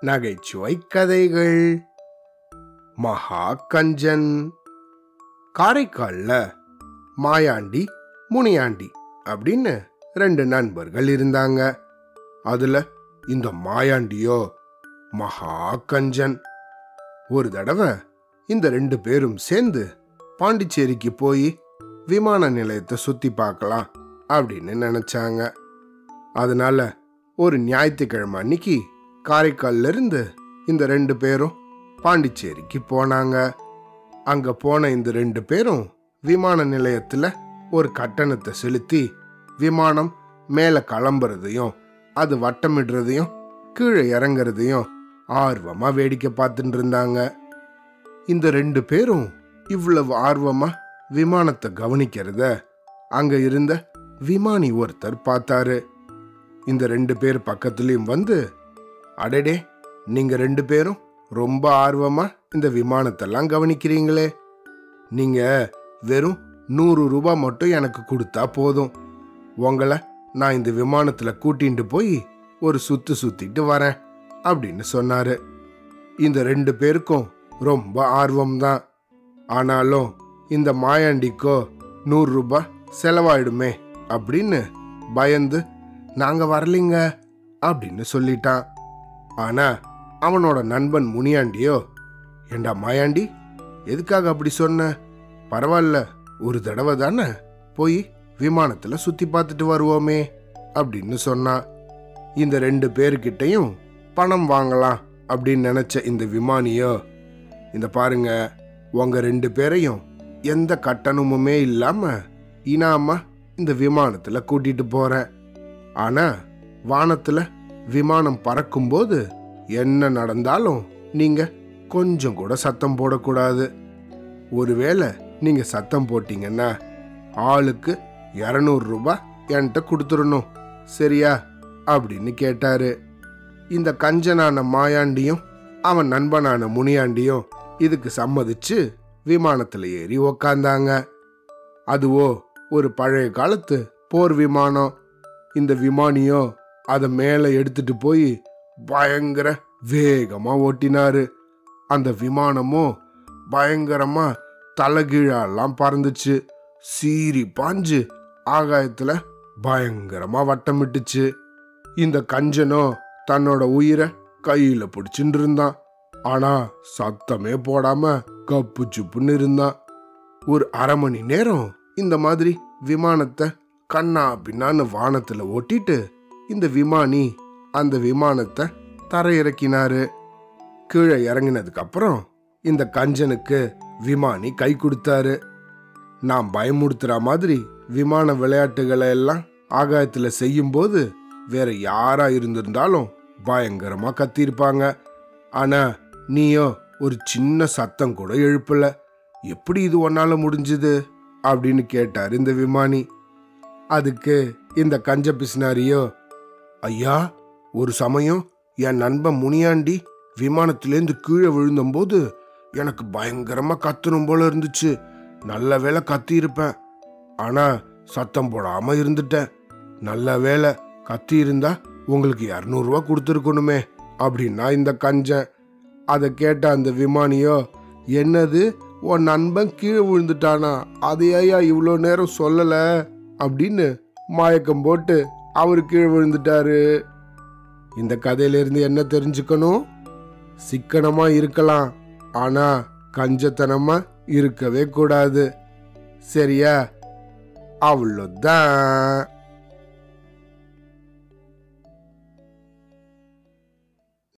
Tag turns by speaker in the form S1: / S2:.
S1: நகைச்சுவை கதைகள். மகா கஞ்சன் காரைக்கால்ல மாயாண்டி முனியாண்டி அப்படின்னு ரெண்டு நண்பர்கள் இருந்தாங்க. அதுல இந்த மாயாண்டியோ மகா கஞ்சன் ஒரு தடவை இந்த ரெண்டு பேரும் சேர்ந்து பாண்டிச்சேரிக்கு போய் விமான நிலையத்தை சுத்தி பார்க்கலாம் அப்படின்னு நினைச்சாங்க. அதனால ஒரு ஞாயிற்றுக்கிழமை அன்னைக்கு காரைக்கால்ல இருந்து இந்த ரெண்டு பேரும் பாண்டிச்சேரிக்கு போனாங்க. அங்க போன இந்த ரெண்டு பேரும் விமான நிலையத்துல ஒரு கட்டணத்தை செலுத்தி விமானம் மேலே கிளம்புறதையும் அது வட்டமிடுறதையும் கீழே இறங்குறதையும் ஆர்வமாக வேடிக்கை பார்த்துட்டு இருந்தாங்க. இந்த ரெண்டு பேரும் இவ்வளவு ஆர்வமாக விமானத்தை கவனிக்கிறத அங்கே இருந்த விமானி ஒருத்தர் பார்த்தாரு. இந்த ரெண்டு பேர் பக்கத்துலேயும் வந்து அடடே நீங்கள் ரெண்டு பேரும் ரொம்ப ஆர்வமாக இந்த விமானத்தெல்லாம் கவனிக்கிறீங்களே. நீங்கள் வெறும் நூறு ரூபாய் மட்டும் எனக்கு கொடுத்தா போதும். உங்களை நான் இந்த விமானத்தில் கூட்டிகிட்டு போய் ஒரு சுற்று சுற்றிட்டு வரேன் அப்படின்னு சொன்னார். இந்த ரெண்டு பேருக்கும் ரொம்ப ஆர்வம்தான். ஆனாலும் இந்த மாயாண்டிக்கோ நூறு ரூபாய் செலவாயிடுமே அப்படின்னு பயந்து நாங்க வரலிங்க அப்படின்னு சொல்லிட்டான். ஆனா அவனோட நண்பன் முனியாண்டியோ ஏண்டா மாயாண்டி எதுக்காக அப்படி சொன்ன? பரவாயில்ல ஒரு தடவை தானே போய் விமானத்துல சுத்தி பார்த்துட்டு வருவோமே அப்படின்னு சொன்னான் இந்த ரெண்டு பேர்கிட்டயும் பணம் வாங்கலாம் அப்படின்னு நினைச்ச இந்த விமானியோ இந்த பாருங்க உங்க ரெண்டு பேரையும் எந்த கட்டணமுமே இல்லாம இனாம இந்த விமானத்துல கூட்டிட்டு போறேன். ஆனா வானத்துல விமானம் பறக்கும்போது என்ன நடந்தாலும் நீங்க கொஞ்சம் கூட சத்தம் போடக்கூடாது. ஒருவேளை நீங்க சத்தம் போட்டீங்கன்னா ஆளுக்கு இரநூறு ரூபாய் என்கிட்ட கொடுத்துடணும். சரியா? அப்படின்னு கேட்டாரு. இந்த கஞ்சனான மாயாண்டியும் அவன் நண்பனான முனியாண்டியும் இதுக்கு சம்மதிச்சு விமானத்துல ஏறி உக்காந்தாங்க. அதுவோ ஒரு பழைய காலத்து போர் விமானம். இந்த விமானியோ அதை மேலே எடுத்துட்டு போய் பயங்கர வேகமா ஓட்டினாரு. அந்த விமானமும் பயங்கரமா தலைகீழெல்லாம் பறந்துச்சு. சீறி பாஞ்சு ஆகாயத்துல பயங்கரமா வட்டமிட்டுச்சு. இந்த கஞ்சனோ தன்னோட உயிரை கையில பிடிச்சின்னு இருந்தான் ஆனா சத்தமே போடாம கப்பு சுப்புன்னு இருந்தான் ஒரு அரை மணி நேரம் இந்த மாதிரி விமானத்தை கண்ணா பின்னான்னு வானத்துல ஓட்டிட்டு இந்த விமானி அந்த விமானத்தை தரையிறக்கினாரு. கீழே இறங்கினதுக்கு அப்புறம் இந்த கஞ்சனுக்கு விமானி கை கொடுத்தாரு. நான் பயமுடுத்துற மாதிரி விமான விளையாட்டுகளை எல்லாம் ஆகாயத்துல செய்யும்போது வேற யாரா இருந்திருந்தாலும் பயங்கரமா கத்திருப்பாங்க ஆனா நீயோ ஒரு சின்ன சத்தம் கூட எழுப்பல. எப்படி இது ஒன்னால முடிஞ்சது? அப்படின்னு கேட்டார் இந்த விமானி. அதுக்கு இந்த கஞ்ச பிசினாரியோ? ஐயா ஒரு சமயம் என் நண்பன் முனியாண்டி விமானத்திலேருந்து கீழே விழுந்தம்போது எனக்கு பயங்கரமா கத்தணும் போல இருந்துச்சு. நல்ல வேலை கத்தி இருப்பேன் ஆனா சத்தம் போடாம இருந்துட்டேன். நல்ல வேலை கத்தி இருந்தா உங்களுக்கு இரநூறுவா கொடுத்துருக்கணுமே அப்படின்னா இந்த கஞ்சன். அதை கேட்ட அந்த விமானியோ என்னது? உன் நண்பன் கீழே விழுந்துட்டானா? அதையா இவ்வளோ நேரம் சொல்லலை? அப்படின்னு மயக்கம் போட்டு அவர் கீழே விழுந்துட்டாரு. இந்த கதையிலிருந்து என்ன தெரிஞ்சுக்கணும்? சிக்கனமா இருக்கலாம். ஆனா கஞ்சத்தனமா இருக்கவே கூடாது. சரியா? அவ்வளோதான்.